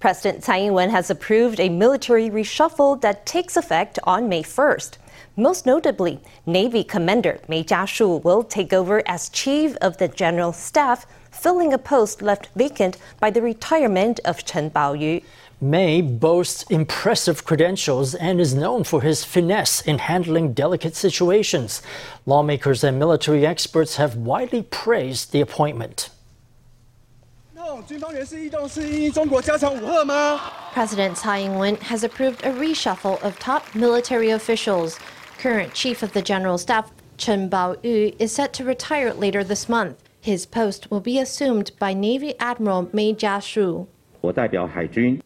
President Tsai Ing-wen has approved a military reshuffle that takes effect on May 1st. Most notably, Navy Commander Mei Jiashu will take over as Chief of the General Staff, filling a post left vacant by the retirement of Chen Baoyu. Mei boasts impressive credentials and is known for his finesse in handling delicate situations. Lawmakers and military experts have widely praised the appointment. President Tsai Ing-wen has approved a reshuffle of top military officials. Current Chief of the General Staff Chen Baoyu is set to retire later this month. His post will be assumed by Navy Admiral Mei Jiashu.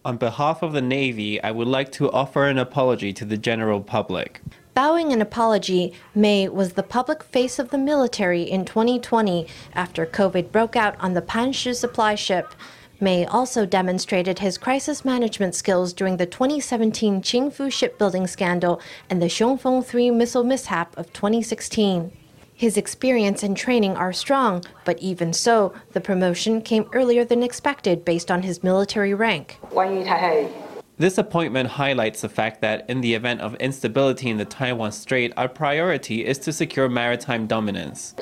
On behalf of the Navy, I would like to offer an apology to the general public. Bowing an apology, Mei was the public face of the military in 2020 after COVID broke out on the Panshi supply ship. Mei also demonstrated his crisis management skills during the 2017 Qingfu shipbuilding scandal and the Xiongfeng 3 missile mishap of 2016. His experience and training are strong, but even so, the promotion came earlier than expected based on his military rank. This appointment highlights the fact that in the event of instability in the Taiwan Strait, our priority is to secure maritime dominance.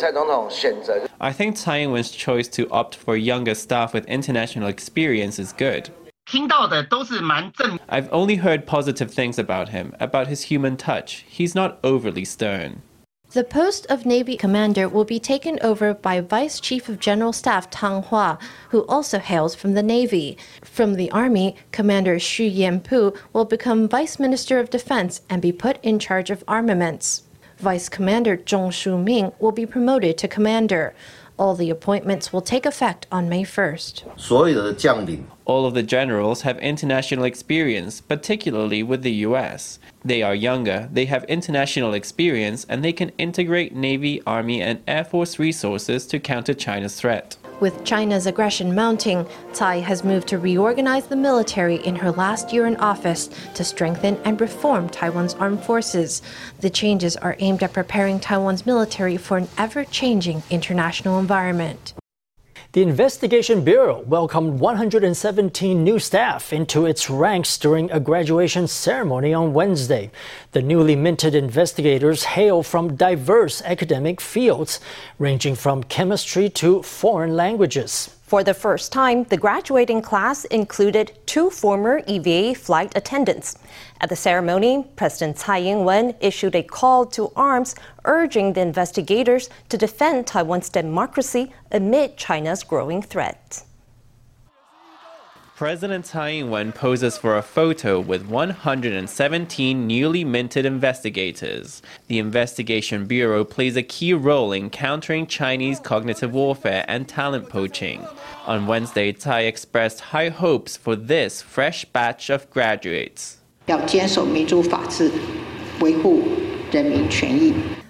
I think Tsai Ing-wen's choice to opt for younger staff with international experience is good. I've only heard positive things about him, about his human touch. He's not overly stern. The post of Navy Commander will be taken over by Vice Chief of General Staff Tang Hua, who also hails from the Navy. From the Army, Commander Xu Yanpu will become Vice Minister of Defense and be put in charge of armaments. Vice Commander Zhong Shu-ming will be promoted to Commander. All the appointments will take effect on May 1st. All of the generals have international experience, particularly with the US. They are younger, they have international experience, and they can integrate Navy, Army, and Air Force resources to counter China's threat. With China's aggression mounting, Tsai has moved to reorganize the military in her last year in office to strengthen and reform Taiwan's armed forces. The changes are aimed at preparing Taiwan's military for an ever changing international environment. The Investigation Bureau welcomed 117 new staff into its ranks during a graduation ceremony on Wednesday. The newly minted investigators hail from diverse academic fields, ranging from chemistry to foreign languages. For the first time, the graduating class included two former EVA flight attendants. At the ceremony, President Tsai Ing-wen issued a call to arms urging the investigators to defend Taiwan's democracy amid China's growing threat. President Tsai Ing-wen poses for a photo with 117 newly minted investigators. The Investigation Bureau plays a key role in countering Chinese cognitive warfare and talent poaching. On Wednesday, Tsai expressed high hopes for this fresh batch of graduates. 要坚守民主法治，维护人民权益。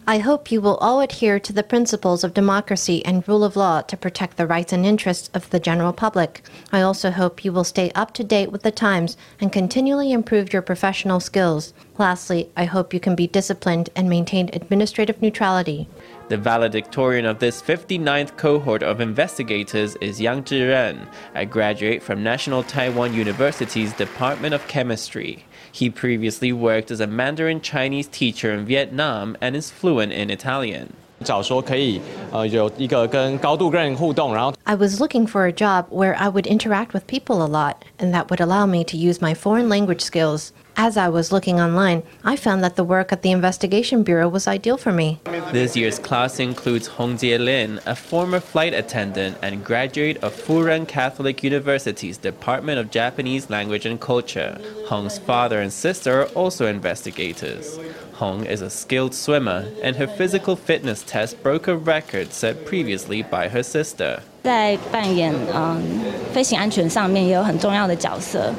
I hope you will all adhere to the principles of democracy and rule of law to protect the rights and interests of the general public. I also hope you will stay up to date with the times and continually improve your professional skills. Lastly, I hope you can be disciplined and maintain administrative neutrality. The valedictorian of this 59th cohort of investigators is Yang Zhiren, a graduate from National Taiwan University's Department of Chemistry. He previously worked as a Mandarin Chinese teacher in Vietnam and is fluent in Italian. I was looking for a job where I would interact with people a lot, and that would allow me to use my foreign language skills. As I was looking online, I found that the work at the Investigation Bureau was ideal for me. This year's class includes Hong Jie Lin, a former flight attendant and graduate of Fu Jen Catholic University's Department of Japanese Language and Culture. Hong's father and sister are also investigators. Hong is a skilled swimmer, and her physical fitness test broke a record set previously by her sister.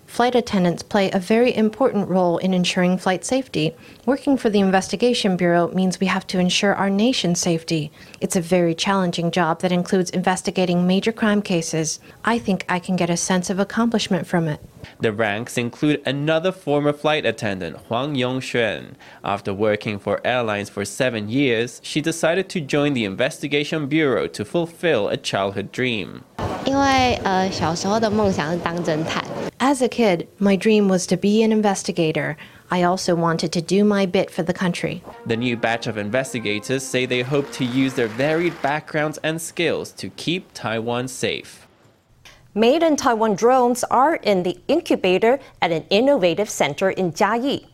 Flight attendants play a very important role in ensuring flight safety. Working for the Investigation Bureau means we have to ensure our nation's safety. It's a very challenging job that includes investigating major crime cases. I think I can get a sense of accomplishment from it. The ranks include another former flight attendant, Huang Yongxuan. After working for airlines for seven years, she decided to join the Investigation Bureau to fulfill a childhood dream. 因为呃小时候的梦想是当侦探。As a kid, my dream was to be an investigator. I also wanted to do my bit for the country. The new batch of investigators say they hope to use their varied backgrounds and skills to keep Taiwan safe. Made in Taiwan drones are in the incubator at an innovative center in Jiayi.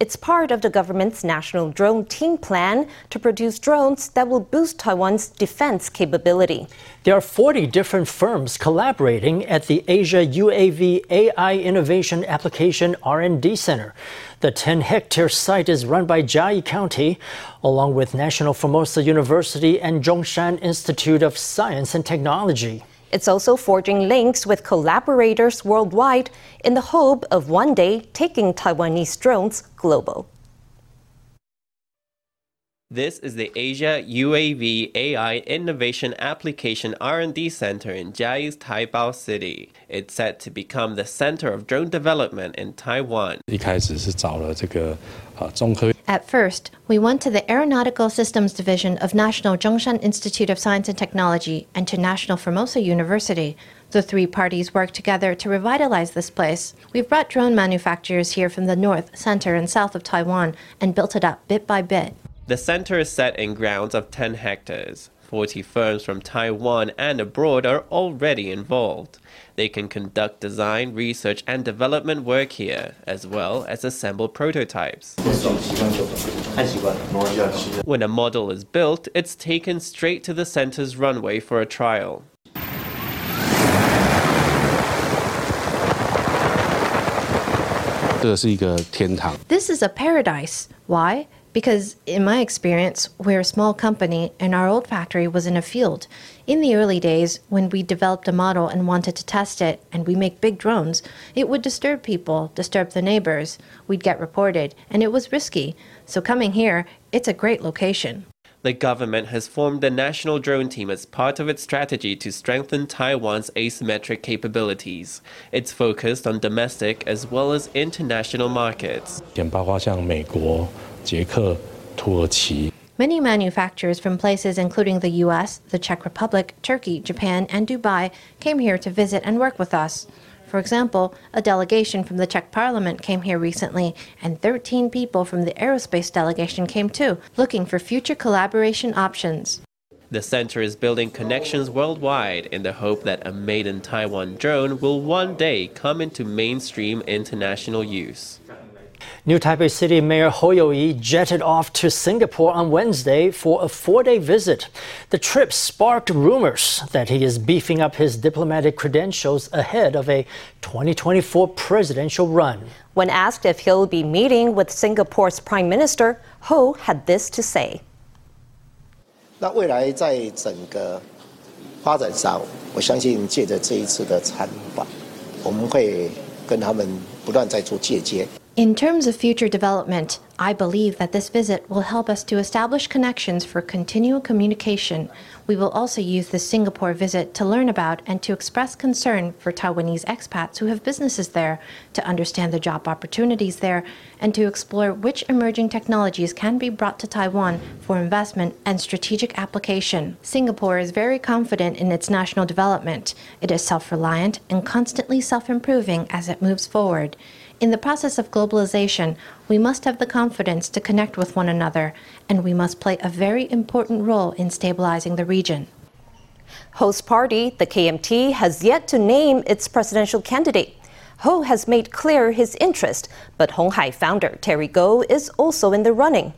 It's part of the government's national drone team plan to produce drones that will boost Taiwan's defense capability. There are 40 different firms collaborating at the Asia UAV AI Innovation Application R&D Center. The 10-hectare site is run by Jiayi County, along with National Formosa University and Zhongshan Institute of Science and Technology. It's also forging links with collaborators worldwide in the hope of one day taking Taiwanese drones global. This is the Asia UAV AI Innovation Application R&D Center in Jiayi's Taibao City. It's set to become the center of drone development in Taiwan. At first, we went to the Aeronautical Systems Division of National Zhongshan Institute of Science and Technology and to National Formosa University. The three parties worked together to revitalize this place. We've brought drone manufacturers here from the north, center, and south of Taiwan and built it up bit by bit. The center is set in grounds of 10 hectares. 40 firms from Taiwan and abroad are already involved. They can conduct design, research, and development work here, as well as assemble prototypes. When a model is built, it's taken straight to the center's runway for a trial. This is a paradise. Why? Because, in my experience, we're a small company and our old factory was in a field. In the early days, when we developed a model and wanted to test it, and we make big drones, it would disturb people, disturb the neighbors. We'd get reported, and it was risky. So, coming here, it's a great location. The government has formed the National Drone Team as part of its strategy to strengthen Taiwan's asymmetric capabilities. It's focused on domestic as well as international markets. Many manufacturers from places including the US, the Czech Republic, Turkey, Japan, and Dubai came here to visit and work with us. For example, a delegation from the Czech Parliament came here recently, and 13 people from the aerospace delegation came too, looking for future collaboration options. The center is building connections worldwide in the hope that a made in Taiwan drone will one day come into mainstream international use. New Taipei City Mayor Hou You-yi jetted off to Singapore on Wednesday for a four-day visit. The trip sparked rumors that he is beefing up his diplomatic credentials ahead of a 2024 presidential run. When asked if he'll be meeting with Singapore's Prime Minister, Ho had this to say in terms of future development, I believe that this visit will help us to establish connections for continual communication. We will also use the Singapore visit to learn about and to express concern for Taiwanese expats who have businesses there, to understand the job opportunities there, and to explore which emerging technologies can be brought to Taiwan for investment and strategic application. Singapore is very confident in its national development. It is self reliant and constantly self improving as it moves forward. In the process of globalization, we must have the confidence to connect with one another, and we must play a very important role in stabilizing the region. Host party, the KMT, has yet to name its presidential candidate. Hou has made clear his interest, but Hon Hai founder Terry Gou is also in the running.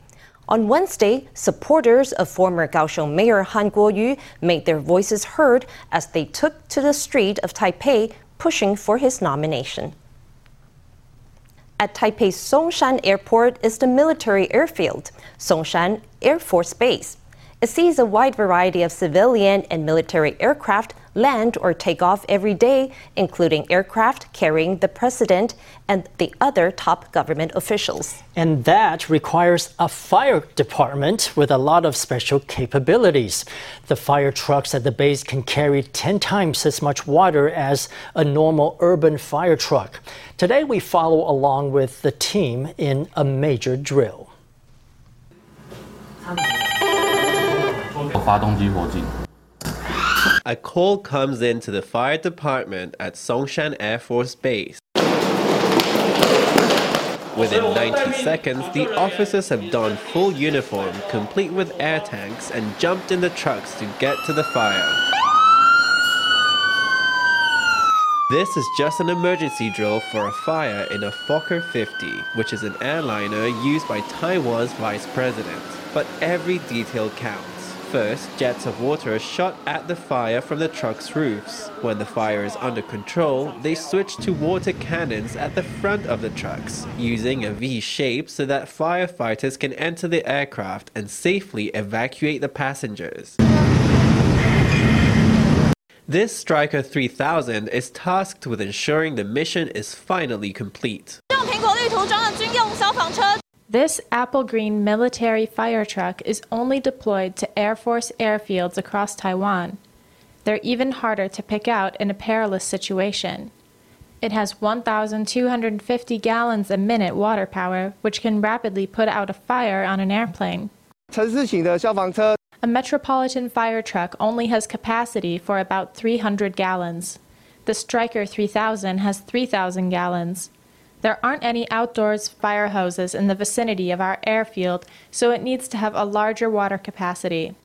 On Wednesday, supporters of former Kaohsiung Mayor Han Kuo-yu made their voices heard as they took to the street of Taipei pushing for his nomination. At Taipei's Songshan Airport is the military airfield, Songshan Air Force Base. It sees a wide variety of civilian and military aircraft land or take off every day, including aircraft carrying the president and the other top government officials. And that requires a fire department with a lot of special capabilities. The fire trucks at the base can carry 10 times as much water as a normal urban fire truck. Today, we follow along with the team in a major drill. Um, a call comes in to the fire department at Songshan Air Force Base. Within 90 seconds, the officers have donned full uniform, complete with air tanks, and jumped in the trucks to get to the fire. This is just an emergency drill for a fire in a Fokker 50, which is an airliner used by Taiwan's vice president. But every detail counts. First, jets of water are shot at the fire from the truck's roofs. When the fire is under control, they switch to water cannons at the front of the trucks, using a V shape so that firefighters can enter the aircraft and safely evacuate the passengers. This Striker 3000 is tasked with ensuring the mission is finally complete. This apple green military fire truck is only deployed to Air Force airfields across Taiwan. They're even harder to pick out in a perilous situation. It has 1,250 gallons a minute water power, which can rapidly put out a fire on an airplane. A metropolitan fire truck only has capacity for about 300 gallons. The Striker 3000 has 3,000 gallons. There aren't any outdoors fire hoses in the vicinity of our airfield, so it needs to have a larger water capacity.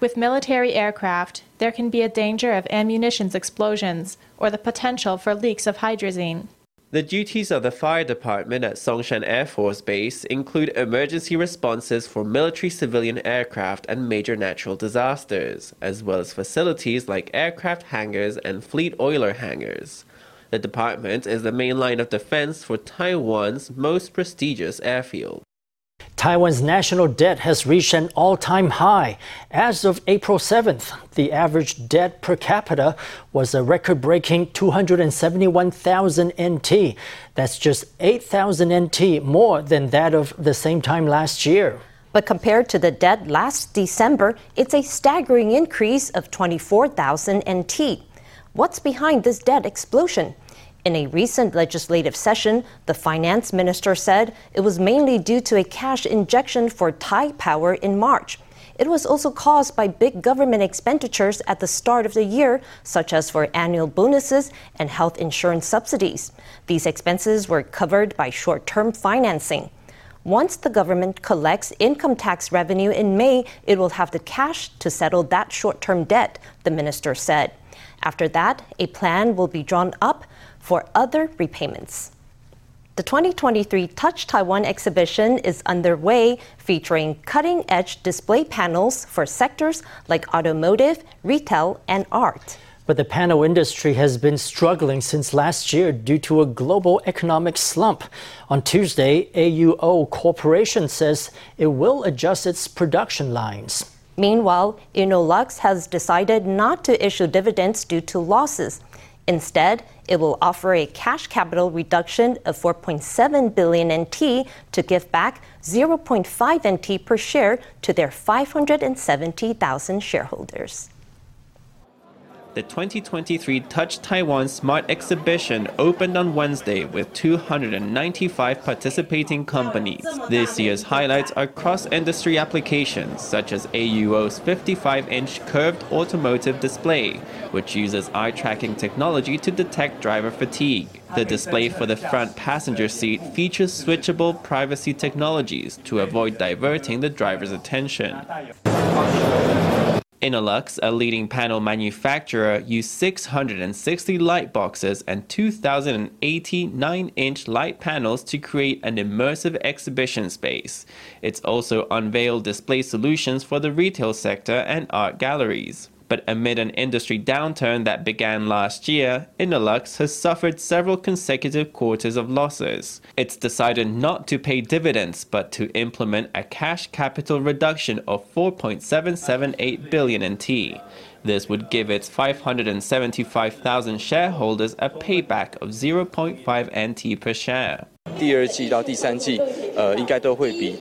With military aircraft, there can be a danger of ammunition explosions or the potential for leaks of hydrazine. The duties of the fire department at Songshan Air Force Base include emergency responses for military civilian aircraft and major natural disasters, as well as facilities like aircraft hangars and fleet oiler hangars. The department is the main line of defense for Taiwan's most prestigious airfield. Taiwan's national debt has reached an all time high. As of April 7th, the average debt per capita was a record breaking 271,000 NT. That's just 8,000 NT more than that of the same time last year. But compared to the debt last December, it's a staggering increase of 24,000 NT. What's behind this debt explosion? In a recent legislative session, the finance minister said it was mainly due to a cash injection for Taipower in March. It was also caused by big government expenditures at the start of the year, such as for annual bonuses and health insurance subsidies. These expenses were covered by short term financing. Once the government collects income tax revenue in May, it will have the cash to settle that short term debt, the minister said. After that, a plan will be drawn up for other repayments. The 2023 Touch Taiwan exhibition is underway, featuring cutting edge display panels for sectors like automotive, retail, and art. But the panel industry has been struggling since last year due to a global economic slump. On Tuesday, AUO Corporation says it will adjust its production lines. Meanwhile, Innolux has decided not to issue dividends due to losses. Instead, it will offer a cash capital reduction of 4.7 billion NT to give back 0.5 NT per share to their 570,000 shareholders. The 2023 Touch Taiwan Smart Exhibition opened on Wednesday with 295 participating companies. This year's highlights are cross-industry applications such as AUO's 55-inch curved automotive display, which uses eye-tracking technology to detect driver fatigue. The display for the front passenger seat features switchable privacy technologies to avoid diverting the driver's attention. Innolux, a leading panel manufacturer, used 660 light boxes and 2,080 9-inch light panels to create an immersive exhibition space. It's also unveiled display solutions for the retail sector and art galleries. But amid an industry downturn that began last year, Innolux has suffered several consecutive quarters of losses. It's decided not to pay dividends but to implement a cash capital reduction of 4.778 billion NT. This would give its 575,000 shareholders a payback of 0.5 NT per share.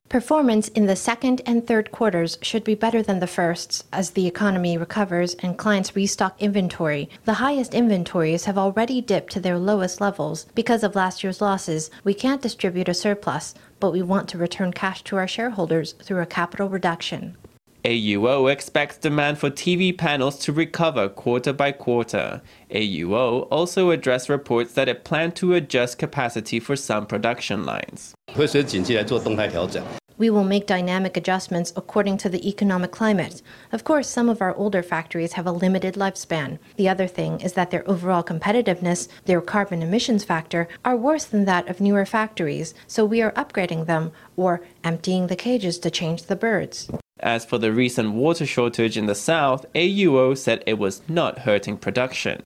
Performance in the second and third quarters should be better than the firsts as the economy recovers and clients restock inventory. The highest inventories have already dipped to their lowest levels. Because of last year's losses, we can't distribute a surplus, but we want to return cash to our shareholders through a capital reduction. AUO expects demand for TV panels to recover quarter by quarter. AUO also addressed reports that it planned to adjust capacity for some production lines. We will make dynamic adjustments according to the economic climate. Of course, some of our older factories have a limited lifespan. The other thing is that their overall competitiveness, their carbon emissions factor, are worse than that of newer factories, so we are upgrading them or emptying the cages to change the birds. As for the recent water shortage in the south, AUO said it was not hurting production.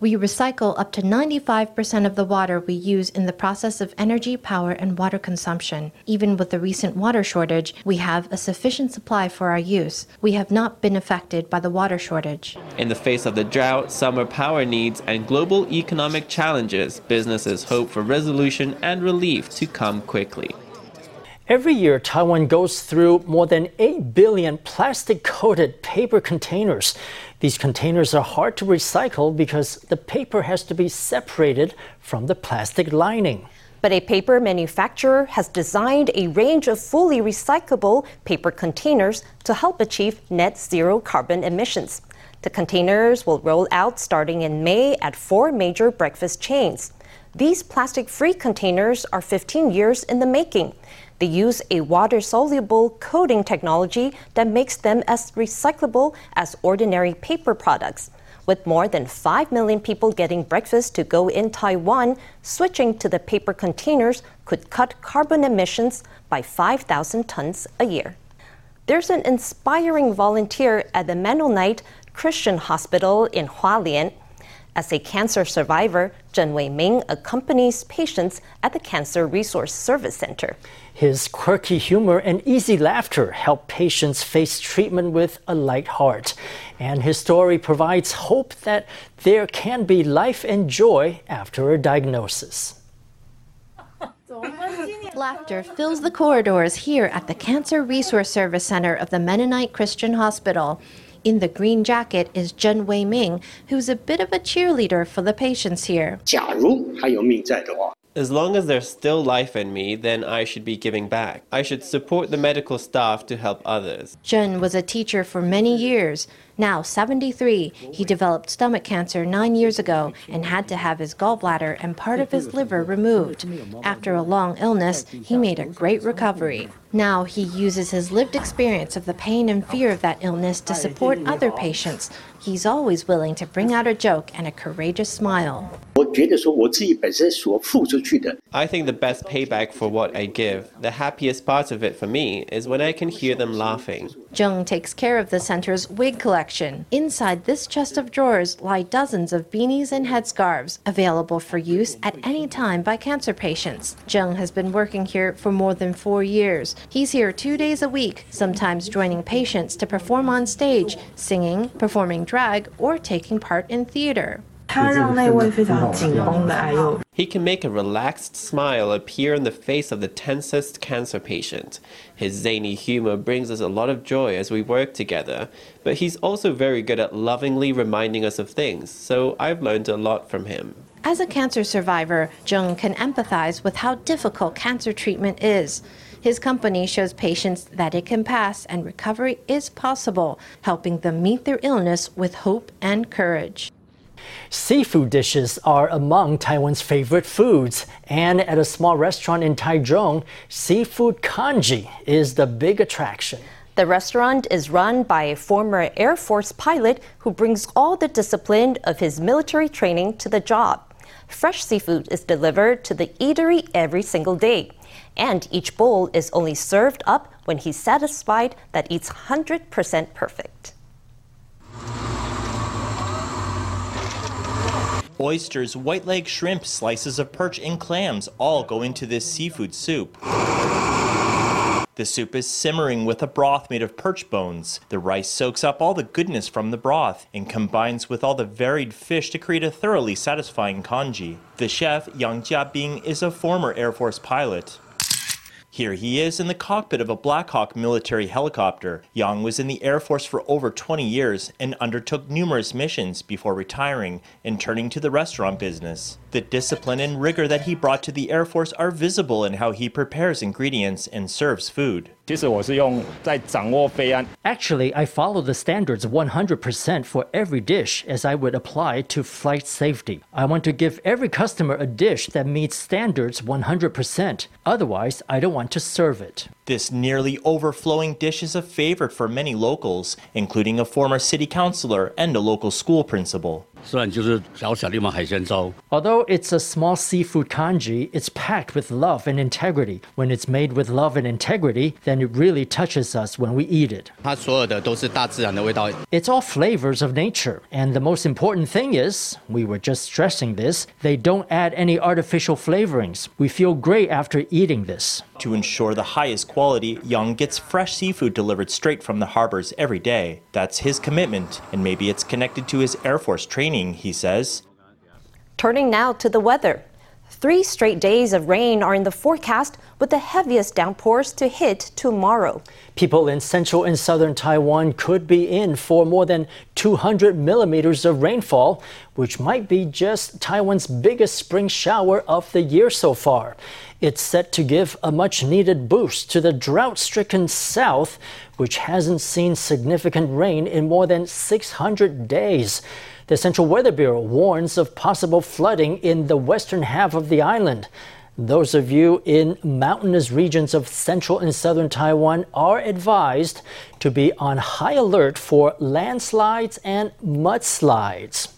We recycle up to 95% of the water we use in the process of energy, power, and water consumption. Even with the recent water shortage, we have a sufficient supply for our use. We have not been affected by the water shortage. In the face of the drought, summer power needs, and global economic challenges, businesses hope for resolution and relief to come quickly. Every year, Taiwan goes through more than 8 billion plastic coated paper containers. These containers are hard to recycle because the paper has to be separated from the plastic lining. But a paper manufacturer has designed a range of fully recyclable paper containers to help achieve net zero carbon emissions. The containers will roll out starting in May at four major breakfast chains. These plastic free containers are 15 years in the making. They use a water soluble coating technology that makes them as recyclable as ordinary paper products. With more than 5 million people getting breakfast to go in Taiwan, switching to the paper containers could cut carbon emissions by 5,000 tons a year. There's an inspiring volunteer at the Mennonite Christian Hospital in Hualien as a cancer survivor, Zhen Wei Ming accompanies patients at the Cancer Resource Service Center. His quirky humor and easy laughter help patients face treatment with a light heart. And his story provides hope that there can be life and joy after a diagnosis. Laughter fills the corridors here at the Cancer Resource Service Center of the Mennonite Christian Hospital. In the green jacket is Zhen Wei Ming, who's a bit of a cheerleader for the patients here. As long as there's still life in me, then I should be giving back. I should support the medical staff to help others. Zhen was a teacher for many years. Now 73, he developed stomach cancer nine years ago and had to have his gallbladder and part of his liver removed. After a long illness, he made a great recovery. Now he uses his lived experience of the pain and fear of that illness to support other patients. He's always willing to bring out a joke and a courageous smile. I think the best payback for what I give, the happiest part of it for me, is when I can hear them laughing. Zheng takes care of the center's wig collection. Inside this chest of drawers lie dozens of beanies and headscarves, available for use at any time by cancer patients. Zheng has been working here for more than four years. He's here two days a week, sometimes joining patients to perform on stage, singing, performing drag, or taking part in theater. He can make a relaxed smile appear on the face of the tensest cancer patient. His zany humor brings us a lot of joy as we work together, but he's also very good at lovingly reminding us of things, so I've learned a lot from him. As a cancer survivor, Zheng can empathize with how difficult cancer treatment is. His company shows patients that it can pass and recovery is possible, helping them meet their illness with hope and courage. Seafood dishes are among Taiwan's favorite foods, and at a small restaurant in Taichung, seafood congee is the big attraction. The restaurant is run by a former Air Force pilot who brings all the discipline of his military training to the job. Fresh seafood is delivered to the eatery every single day, and each bowl is only served up when he's satisfied that it's 100% perfect. Oysters, white leg shrimp, slices of perch, and clams all go into this seafood soup. The soup is simmering with a broth made of perch bones. The rice soaks up all the goodness from the broth and combines with all the varied fish to create a thoroughly satisfying congee. The chef, Yang Jiabing, is a former Air Force pilot. Here he is in the cockpit of a Black Hawk military helicopter. Yang was in the Air Force for over 20 years and undertook numerous missions before retiring and turning to the restaurant business. The discipline and rigor that he brought to the Air Force are visible in how he prepares ingredients and serves food. Actually, I follow the standards 100% for every dish as I would apply to flight safety. I want to give every customer a dish that meets standards 100%. Otherwise, I don't want to serve it. This nearly overflowing dish is a favorite for many locals, including a former city councilor and a local school principal. Although it's a small seafood congee, it's packed with love and integrity. When it's made with love and integrity, then it really touches us when we eat it. It's all flavors of nature. And the most important thing is, we were just stressing this, they don't add any artificial flavorings. We feel great after eating this. To ensure the highest quality, Yang gets fresh seafood delivered straight from the harbors every day. That's his commitment, and maybe it's connected to his Air Force training, he says. Turning now to the weather. Three straight days of rain are in the forecast, with the heaviest downpours to hit tomorrow. People in central and southern Taiwan could be in for more than 200 millimeters of rainfall, which might be just Taiwan's biggest spring shower of the year so far. It's set to give a much needed boost to the drought stricken south, which hasn't seen significant rain in more than 600 days. The Central Weather Bureau warns of possible flooding in the western half of the island. Those of you in mountainous regions of central and southern Taiwan are advised to be on high alert for landslides and mudslides.